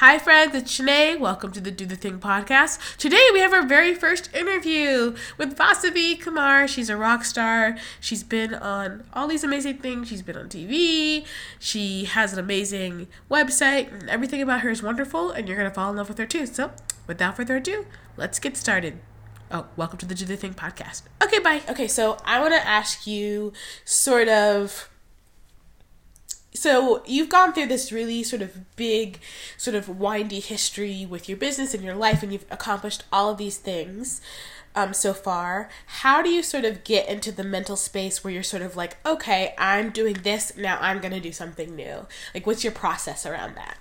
Hi, friends, it's Shenee. Welcome to the Do the Thing podcast. Today, we have our very first interview with Vasavi Kumar. She's a rock star. She's been on all these amazing things. She's been on TV. She has an amazing website, and everything about her is wonderful, and you're going to fall in love with her too. So, without further ado, let's get started. Oh, welcome to the Do the Thing podcast. Okay, bye. Okay, so I want to ask you sort of so you've gone through this really sort of big sort of windy history with your business and your life and you've accomplished all of these things um, so far. How do you sort of get into the mental space where you're sort of like okay i'm doing this now i'm going to do something new. Like what's your process around that?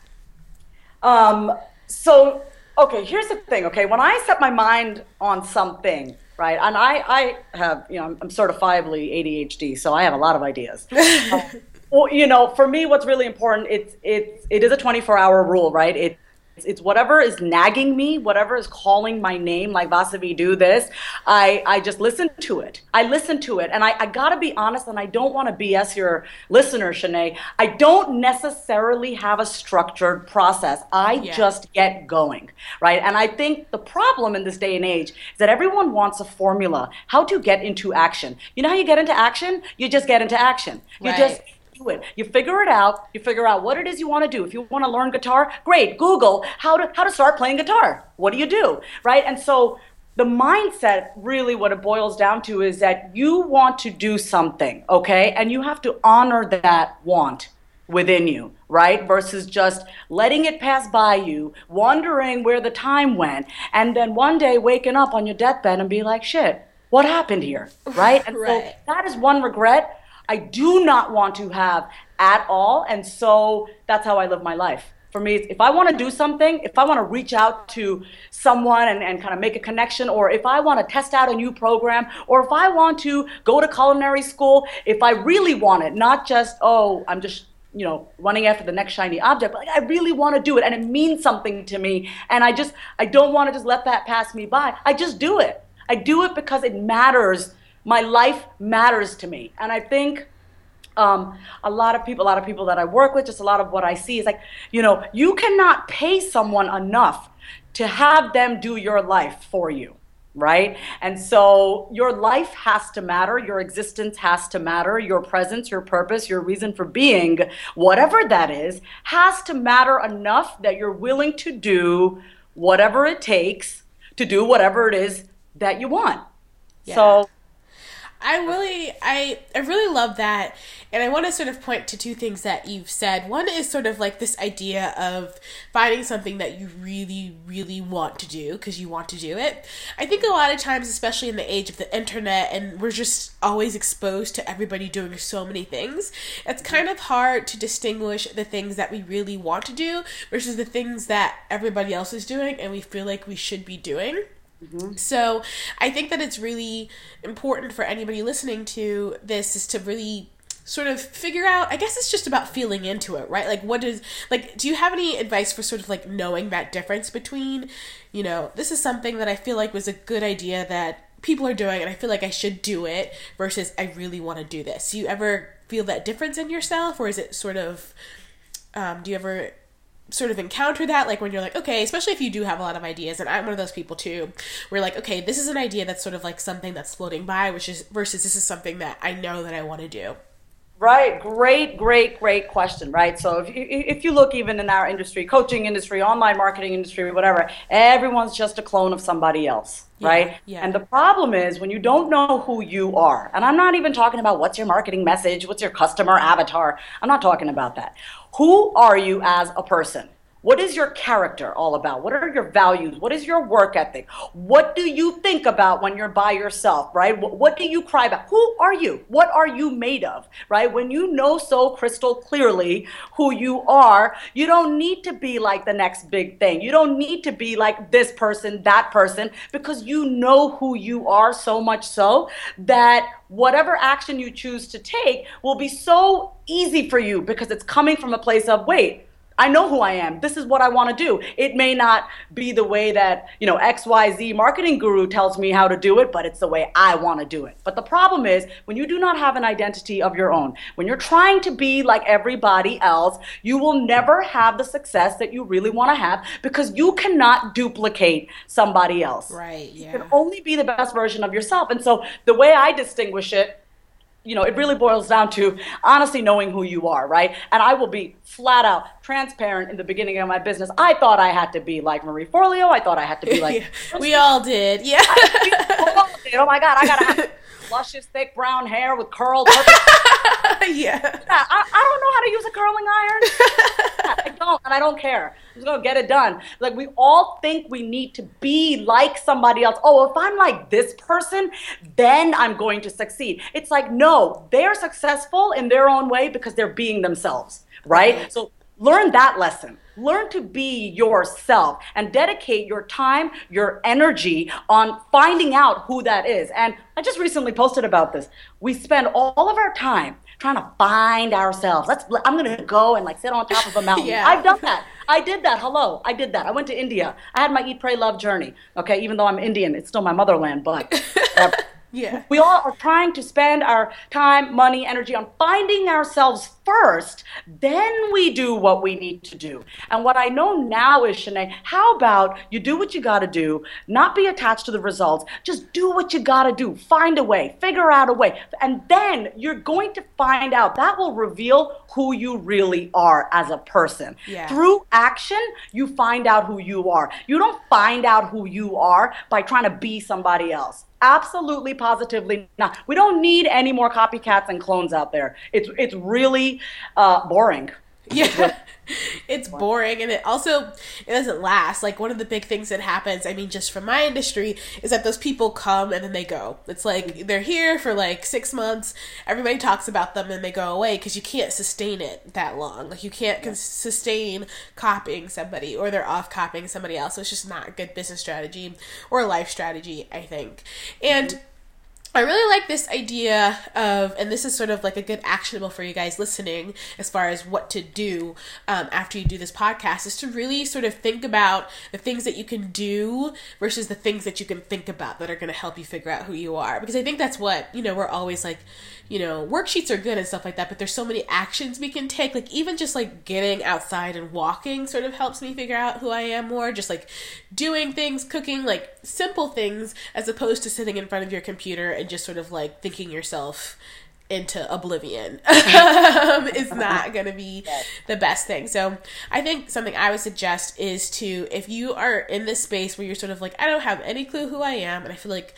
Um, so okay here's the thing okay? When i set my mind on something right and i i have you know i'm, I'm certifiably adhd so i have a lot of ideas well, you know, for me, what's really important, it's it's it is a 24 hour rule, right? It it's whatever is nagging me, whatever is calling my name, like Vasavi, do this. I, I just listen to it. I listen to it. And I, I gotta be honest, and I don't wanna BS your listener, Shenee. I don't necessarily have a structured process. I yeah. just get going, right? And I think the problem in this day and age is that everyone wants a formula, how to get into action. You know how you get into action? You just get into action. You right. just do it. You figure it out. You figure out what it is you want to do. If you want to learn guitar, great. Google how to how to start playing guitar. What do you do? Right? And so the mindset really what it boils down to is that you want to do something, okay? And you have to honor that want within you, right? Versus just letting it pass by you, wondering where the time went, and then one day waking up on your deathbed and be like, shit, what happened here? Right? And right. so that is one regret I do not want to have at all. And so that's how I live my life. For me, if I want to do something, if I want to reach out to someone and, and kind of make a connection, or if I want to test out a new program, or if I want to go to culinary school, if I really want it, not just, oh, I'm just you know running after the next shiny object but like i really want to do it and it means something to me and i just i don't want to just let that pass me by i just do it i do it because it matters my life matters to me. And I think um, a lot of people, a lot of people that I work with, just a lot of what I see is like, you know, you cannot pay someone enough to have them do your life for you, right? And so your life has to matter, your existence has to matter, your presence, your purpose, your reason for being, whatever that is, has to matter enough that you're willing to do whatever it takes to do whatever it is that you want. Yeah. So I really, I, I really love that, and I want to sort of point to two things that you've said. One is sort of like this idea of finding something that you really, really want to do because you want to do it. I think a lot of times, especially in the age of the internet, and we're just always exposed to everybody doing so many things, it's kind of hard to distinguish the things that we really want to do versus the things that everybody else is doing and we feel like we should be doing. Mm-hmm. So I think that it's really important for anybody listening to this is to really sort of figure out I guess it's just about feeling into it, right? Like what is like do you have any advice for sort of like knowing that difference between, you know, this is something that I feel like was a good idea that people are doing and I feel like I should do it versus I really want to do this. Do you ever feel that difference in yourself or is it sort of um, do you ever sort of encounter that like when you're like okay especially if you do have a lot of ideas and i'm one of those people too where like okay this is an idea that's sort of like something that's floating by which is versus this is something that i know that i want to do right great great great question right so if you, if you look even in our industry coaching industry online marketing industry whatever everyone's just a clone of somebody else yeah, right yeah. and the problem is when you don't know who you are and i'm not even talking about what's your marketing message what's your customer avatar i'm not talking about that who are you as a person? What is your character all about? What are your values? What is your work ethic? What do you think about when you're by yourself, right? What do you cry about? Who are you? What are you made of, right? When you know so crystal clearly who you are, you don't need to be like the next big thing. You don't need to be like this person, that person, because you know who you are so much so that whatever action you choose to take will be so easy for you because it's coming from a place of, wait, I know who I am. This is what I want to do. It may not be the way that, you know, XYZ marketing guru tells me how to do it, but it's the way I want to do it. But the problem is when you do not have an identity of your own, when you're trying to be like everybody else, you will never have the success that you really want to have because you cannot duplicate somebody else. Right, yeah. You can only be the best version of yourself. And so the way I distinguish it you know, it really boils down to honestly knowing who you are, right? And I will be flat out transparent in the beginning of my business. I thought I had to be like Marie Forleo. I thought I had to be like. we all did, yeah. Oh my God, I gotta have luscious, thick brown hair with curls. yeah. yeah I, I, don't know how to use a curling iron. And I don't care. I'm just gonna get it done. Like we all think we need to be like somebody else. Oh, if I'm like this person, then I'm going to succeed. It's like no, they're successful in their own way because they're being themselves, right? So learn that lesson. Learn to be yourself and dedicate your time, your energy on finding out who that is. And I just recently posted about this. We spend all of our time trying to find ourselves. Let's I'm going to go and like sit on top of a mountain. yeah. I've done that. I did that. Hello. I did that. I went to India. I had my eat pray love journey. Okay, even though I'm Indian, it's still my motherland, but uh, Yeah. We all are trying to spend our time, money, energy on finding ourselves first. Then we do what we need to do. And what I know now is, Shenee, how about you do what you got to do, not be attached to the results. Just do what you got to do. Find a way, figure out a way. And then you're going to find out that will reveal who you really are as a person. Yeah. Through action, you find out who you are. You don't find out who you are by trying to be somebody else. Absolutely, positively not. We don't need any more copycats and clones out there. It's it's really uh, boring. Yeah, it's boring, and it also it doesn't last. Like one of the big things that happens, I mean, just from my industry, is that those people come and then they go. It's like they're here for like six months. Everybody talks about them and they go away because you can't sustain it that long. Like you can't yeah. sustain copying somebody, or they're off copying somebody else. So it's just not a good business strategy or life strategy, I think. And mm-hmm I really like this idea of, and this is sort of like a good actionable for you guys listening as far as what to do um, after you do this podcast, is to really sort of think about the things that you can do versus the things that you can think about that are going to help you figure out who you are. Because I think that's what, you know, we're always like, you know, worksheets are good and stuff like that, but there's so many actions we can take. Like, even just like getting outside and walking sort of helps me figure out who I am more. Just like doing things, cooking, like simple things, as opposed to sitting in front of your computer and just sort of like thinking yourself into oblivion um, is not going to be the best thing. So I think something I would suggest is to, if you are in this space where you're sort of like, I don't have any clue who I am, and I feel like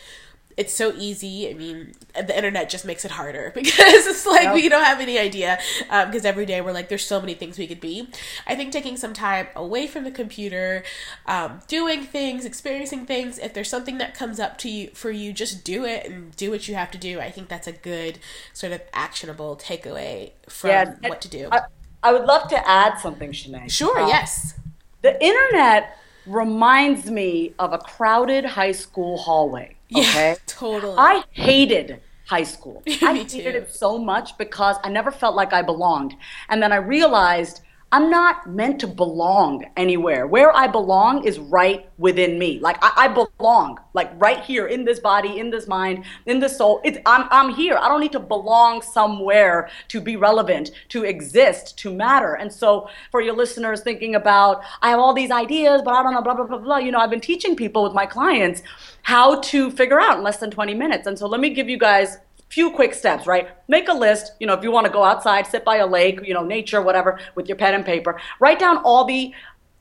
it's so easy. I mean, the internet just makes it harder because it's like yep. we don't have any idea. Because um, every day we're like, there's so many things we could be. I think taking some time away from the computer, um, doing things, experiencing things. If there's something that comes up to you for you, just do it and do what you have to do. I think that's a good sort of actionable takeaway from yeah, what to do. I, I, would love to add something, Shenee. Sure. Um, yes. The internet reminds me of a crowded high school hallway. Okay. Yeah, totally. I hated high school. I hated it so much because I never felt like I belonged. And then I realized I'm not meant to belong anywhere. Where I belong is right within me. Like I, I, belong, like right here in this body, in this mind, in this soul. It's, I'm, I'm here. I don't need to belong somewhere to be relevant, to exist, to matter. And so for your listeners thinking about, I have all these ideas, but I don't know, blah, blah, blah, blah. You know, I've been teaching people with my clients how to figure out in less than 20 minutes. And so let me give you guys few quick steps, right? Make a list, you know, if you want to go outside, sit by a lake, you know, nature, whatever, with your pen and paper. Write down all the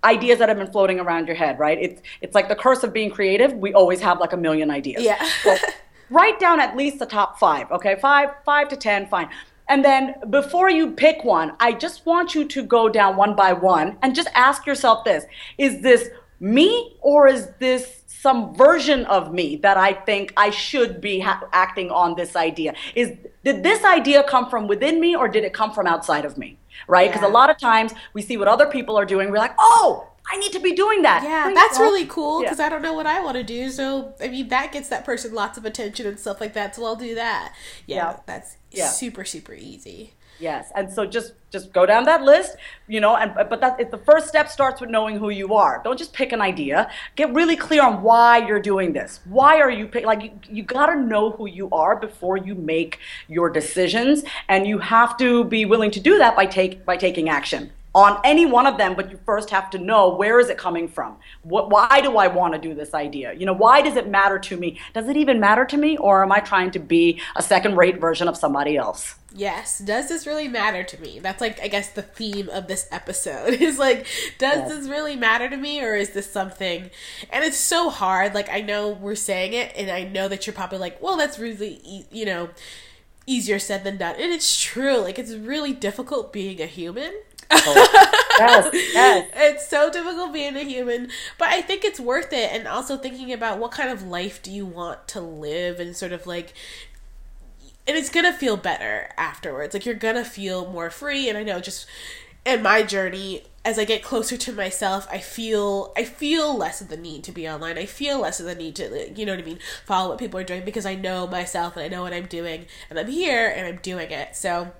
ideas that have been floating around your head, right? It's it's like the curse of being creative. We always have like a million ideas. Yeah. so write down at least the top 5, okay? 5 5 to 10, fine. And then before you pick one, I just want you to go down one by one and just ask yourself this. Is this me or is this some version of me that I think I should be ha- acting on this idea. Is did this idea come from within me or did it come from outside of me? Right? Because yeah. a lot of times we see what other people are doing, we're like, "Oh, I need to be doing that." Yeah, that's really cool because yeah. I don't know what I want to do. So, I mean, that gets that person lots of attention and stuff like that. So, I'll do that. Yeah, yeah. that's super super easy. Yes, and so just just go down that list, you know, and but that if the first step starts with knowing who you are. Don't just pick an idea. Get really clear on why you're doing this. Why are you pick, like you, you got to know who you are before you make your decisions, and you have to be willing to do that by take by taking action on any one of them but you first have to know where is it coming from? What, why do i want to do this idea? You know why does it matter to me? Does it even matter to me or am i trying to be a second rate version of somebody else? Yes. Does this really matter to me? That's like i guess the theme of this episode is like does this really matter to me or is this something? And it's so hard. Like i know we're saying it and i know that you're probably like well that's really you know easier said than done. And it's true. Like it's really difficult being a human Oh, yes, yes. It's so difficult being a human, but I think it's worth it. And also thinking about what kind of life do you want to live, and sort of like, and it's gonna feel better afterwards. Like you're gonna feel more free. And I know just in my journey, as I get closer to myself, I feel I feel less of the need to be online. I feel less of the need to, you know what I mean, follow what people are doing because I know myself and I know what I'm doing, and I'm here and I'm doing it. So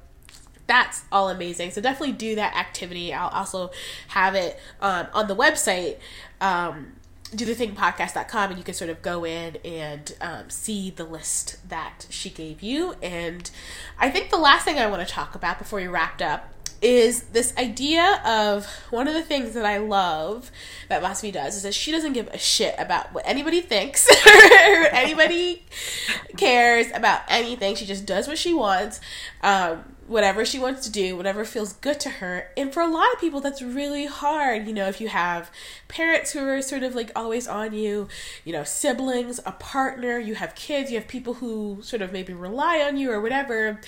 that's all amazing. So definitely do that activity. I'll also have it um, on the website. Um, do the thing podcast.com and you can sort of go in and um, see the list that she gave you and i think the last thing i want to talk about before we wrapped up is this idea of one of the things that I love that Vasavi does is that she doesn't give a shit about what anybody thinks or anybody cares about anything. She just does what she wants. Um, whatever she wants to do, whatever feels good to her. And for a lot of people, that's really hard. You know, if you have parents who are sort of like always on you, you know, siblings, a partner, you have kids, you have people who sort of maybe rely on you or whatever,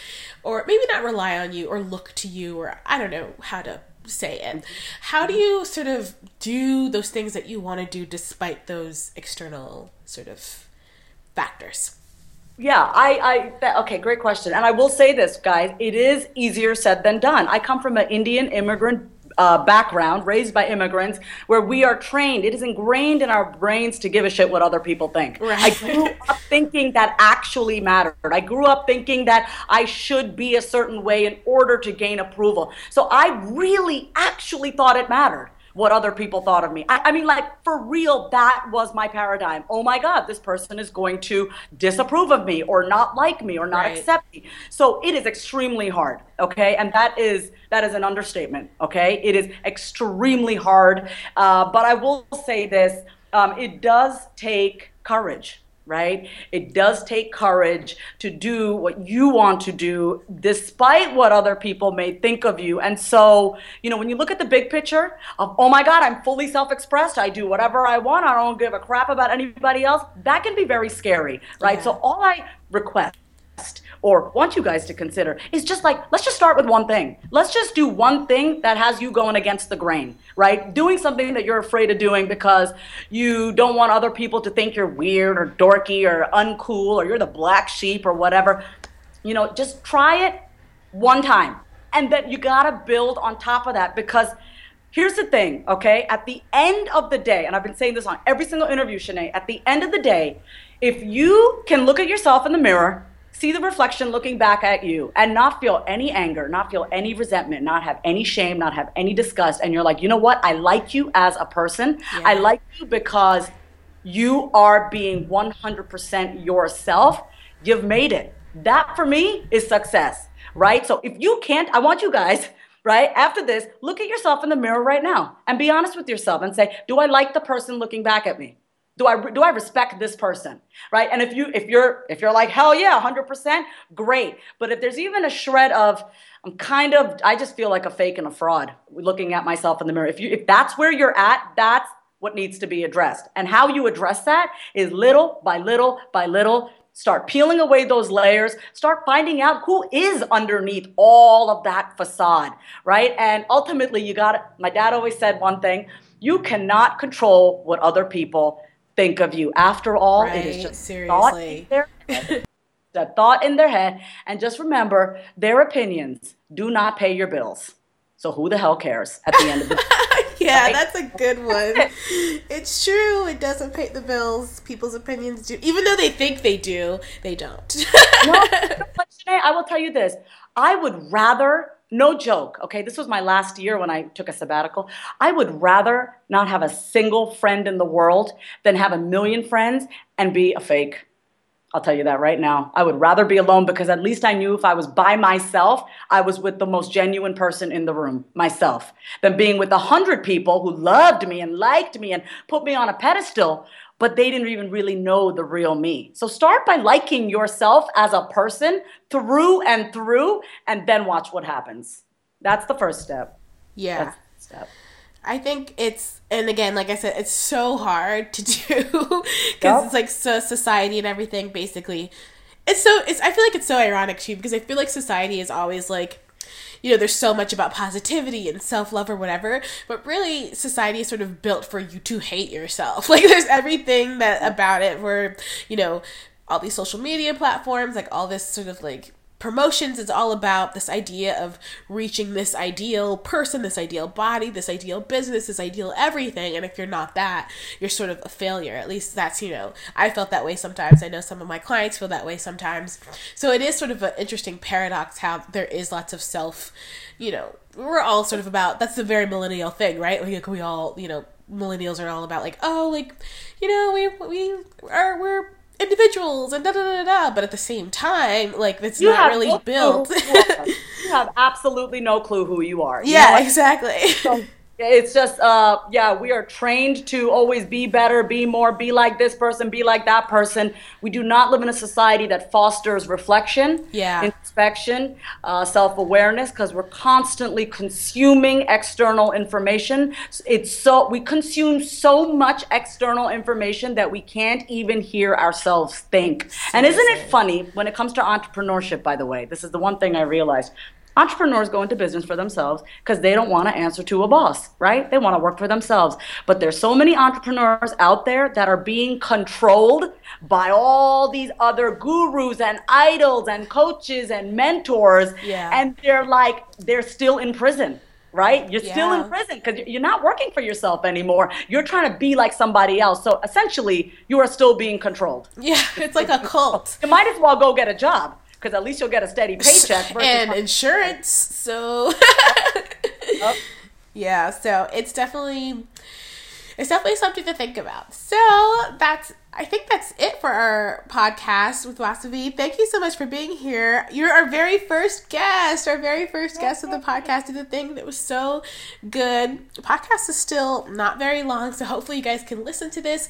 or maybe not rely on you or look to you, or I don't know how to say it. How do you sort of do those things that you want to do despite those external sort of factors? Yeah, I, I, that, okay, great question. And I will say this, guys, it is easier said than done. I come from an Indian immigrant uh, background, raised by immigrants, where we are trained. It is ingrained in our brains to give a shit what other people think. Right. I grew up thinking that actually mattered. I grew up thinking that I should be a certain way in order to gain approval. So I really actually thought it mattered what other people thought of me. I, I, mean, like, for real, that was my paradigm. Oh my God, this person is going to disapprove of me or not like me or not right. accept me. So it is extremely hard, okay? And that is that is an understatement, okay? It is extremely hard. Uh, but I will say this um, it does take courage right? It does take courage to do what you want to do despite what other people may think of you. And so, you know, when you look at the big picture of, oh my God, I'm fully self expressed, I do whatever I want, I don't give a crap about anybody else, that can be very scary, right? Yeah. So, all I request or want you guys to consider is just like let's just start with one thing. Let's just do one thing that has you going against the grain right? Doing something that you're afraid of doing because you don't want other people to think you're weird or dorky or uncool or you're the black sheep or whatever. You know just try it one time. And then you got to build on top of that because Here's the thing, okay? At the end of the day, and I've been saying this on every single interview, Shenee, at the end of the day, if you can look at yourself in the mirror see the reflection looking back at you and not feel any anger, not feel any resentment, not have any shame, not have any disgust. And you're like, you know what? I like you as a person. Yeah. I like you because you are being 100% yourself. You've made it. That for me is success, right? So if you can't, I want you guys right? After this, look at yourself in the mirror right now and be honest with yourself and say, do I like the person looking back at me? Do I do I respect this person, right? And if you if you're if you're like hell yeah, hundred percent, great. But if there's even a shred of I'm kind of I just feel like a fake and a fraud looking at myself in the mirror. If you if that's where you're at, that's what needs to be addressed. And how you address that is little by little by little. Start peeling away those layers. Start finding out who is underneath all of that facade, right? And ultimately, you got. My dad always said one thing: you cannot control what other people think of you. After all, right, it is just seriously. thought in their thought in their head. And just remember, their opinions do not pay your bills. So who the hell cares at the end of the day? yeah, that's a good one. it's true. It doesn't pay the bills. People's opinions do. Even though they think they do, they don't. no, I will tell you this. I would rather, no joke, okay, this was my last year when I took a sabbatical. I would rather not have a single friend in the world than have a million friends and be a fake. I'll tell you that right now. I would rather be alone because at least I knew if I was by myself, I was with the most genuine person in the room, myself, than being with a hundred people who loved me and liked me and put me on a pedestal, but they didn't even really know the real me. So start by liking yourself as a person through and through, and then watch what happens. That's the first step. Yeah. step. I think it's, and again, like I said, it's so hard to do because yep. it's like so society and everything. Basically, it's so. It's. I feel like it's so ironic too because I feel like society is always like you know, there's so much about positivity and self love or whatever, but really society is sort of built for you to hate yourself. Like there's everything that about it where, you know, all these social media platforms, like all this sort of like promotions is all about this idea of reaching this ideal person, this ideal body, this ideal business, this ideal everything. And if you're not that, you're sort of a failure. At least that's, you know, I felt that way sometimes. I know some of my clients feel that way sometimes. So it is sort of an interesting paradox how there is lots of self, you know, we're all sort of about that's the very millennial thing, right? Like we all, you know, millennials are all about like, oh, like, you know, we we are we're individuals and da da da da. But at the same time, like it's you not really no built. you have absolutely no clue who you are. You yeah, exactly. So it's just uh yeah we are trained to always be better be more be like this person be like that person. We do not live in a society that fosters reflection yeah. inspection uh, self-awareness because we're constantly consuming external information. It's so we consume so much external information that we can't even hear ourselves think. Seriously. and isn't it funny when it comes to entrepreneurship by the way this is the one thing i realized Entrepreneurs go into business for themselves because they don't want to answer to a boss, right? They want to work for themselves. But there's so many entrepreneurs out there that are being controlled by all these other gurus and idols and coaches and mentors. Yeah. And they're like, they're still in prison right? You're yeah. still in prison because you're not working for yourself anymore. You're trying to be like somebody else. So essentially, you are still being controlled. Yeah, it's like a cult. You might as well go get a job because at least you'll get a steady paycheck and insurance. So yep. yeah, so it's definitely it's definitely something to think about. So that's I think that's it for our podcast with Vasavi. Thank you so much for being here. You're our very first guest, our very first guest of the podcast. Did the thing that was so good. The podcast is still not very long, so hopefully you guys can listen to this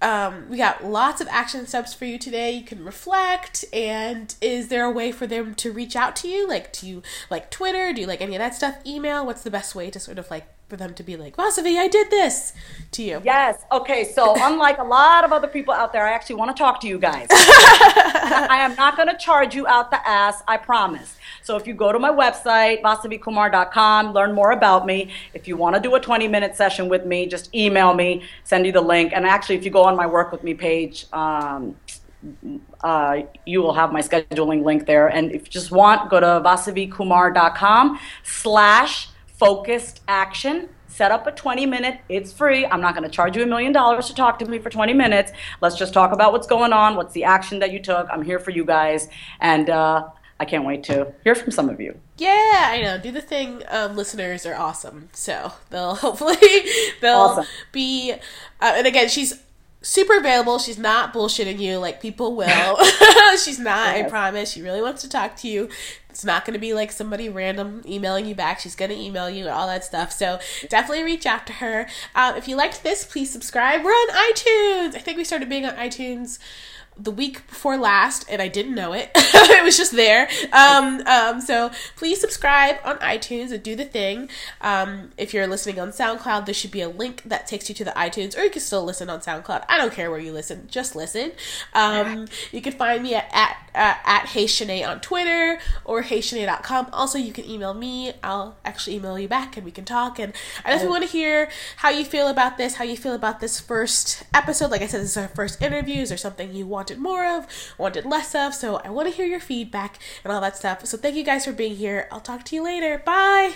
um, we got lots of action steps for you today. You can reflect. And is there a way for them to reach out to you? Like, do you like Twitter? Do you like any of that stuff? Email? What's the best way to sort of like for them to be like, Vasavi, I did this to you? Yes. Okay. So, unlike a lot of other people out there, I actually want to talk to you guys. I am not going to charge you out the ass, I promise. So, if you go to my website, vasavikumar.com, learn more about me. If you want to do a 20 minute session with me, just email me, send you the link. And actually, if you go on my Work With Me page, um, uh, you will have my scheduling link there. And if you just want, go to vasavikumar.com slash focused action. Set up a 20 minute, it's free. I'm not going to charge you a million dollars to talk to me for 20 minutes. Let's just talk about what's going on, what's the action that you took. I'm here for you guys. And uh, I can't wait to hear from some of you. Yeah, I know. Do the thing. Um, listeners are awesome, so they'll hopefully they'll awesome. be. Uh, and again, she's super available. She's not bullshitting you like people will. She's not. Yes. I promise. She really wants to talk to you. It's not going to be like somebody random emailing you back. She's going to email you and all that stuff. So definitely reach out to her. Um, if you liked this, please subscribe. We're on iTunes. I think we started being on iTunes the week before last, and I didn't know it. it was just there. Um, um, so please subscribe on iTunes and do the thing. Um, if you're listening on SoundCloud, there should be a link that takes you to the iTunes, or you can still listen on SoundCloud. I don't care where you listen, just listen. Um, you can find me at at, uh, at Hey Shenee on Twitter or HeyShenee.com. Also, you can email me. I'll actually email you back, and we can talk. And I definitely want to hear how you feel about this, how you feel about this first episode. Like I said, this is our first interview. Is there something you want wanted more of, wanted less of. So I want to hear your feedback and all that stuff. So thank you guys for being here. I'll talk to you later. Bye.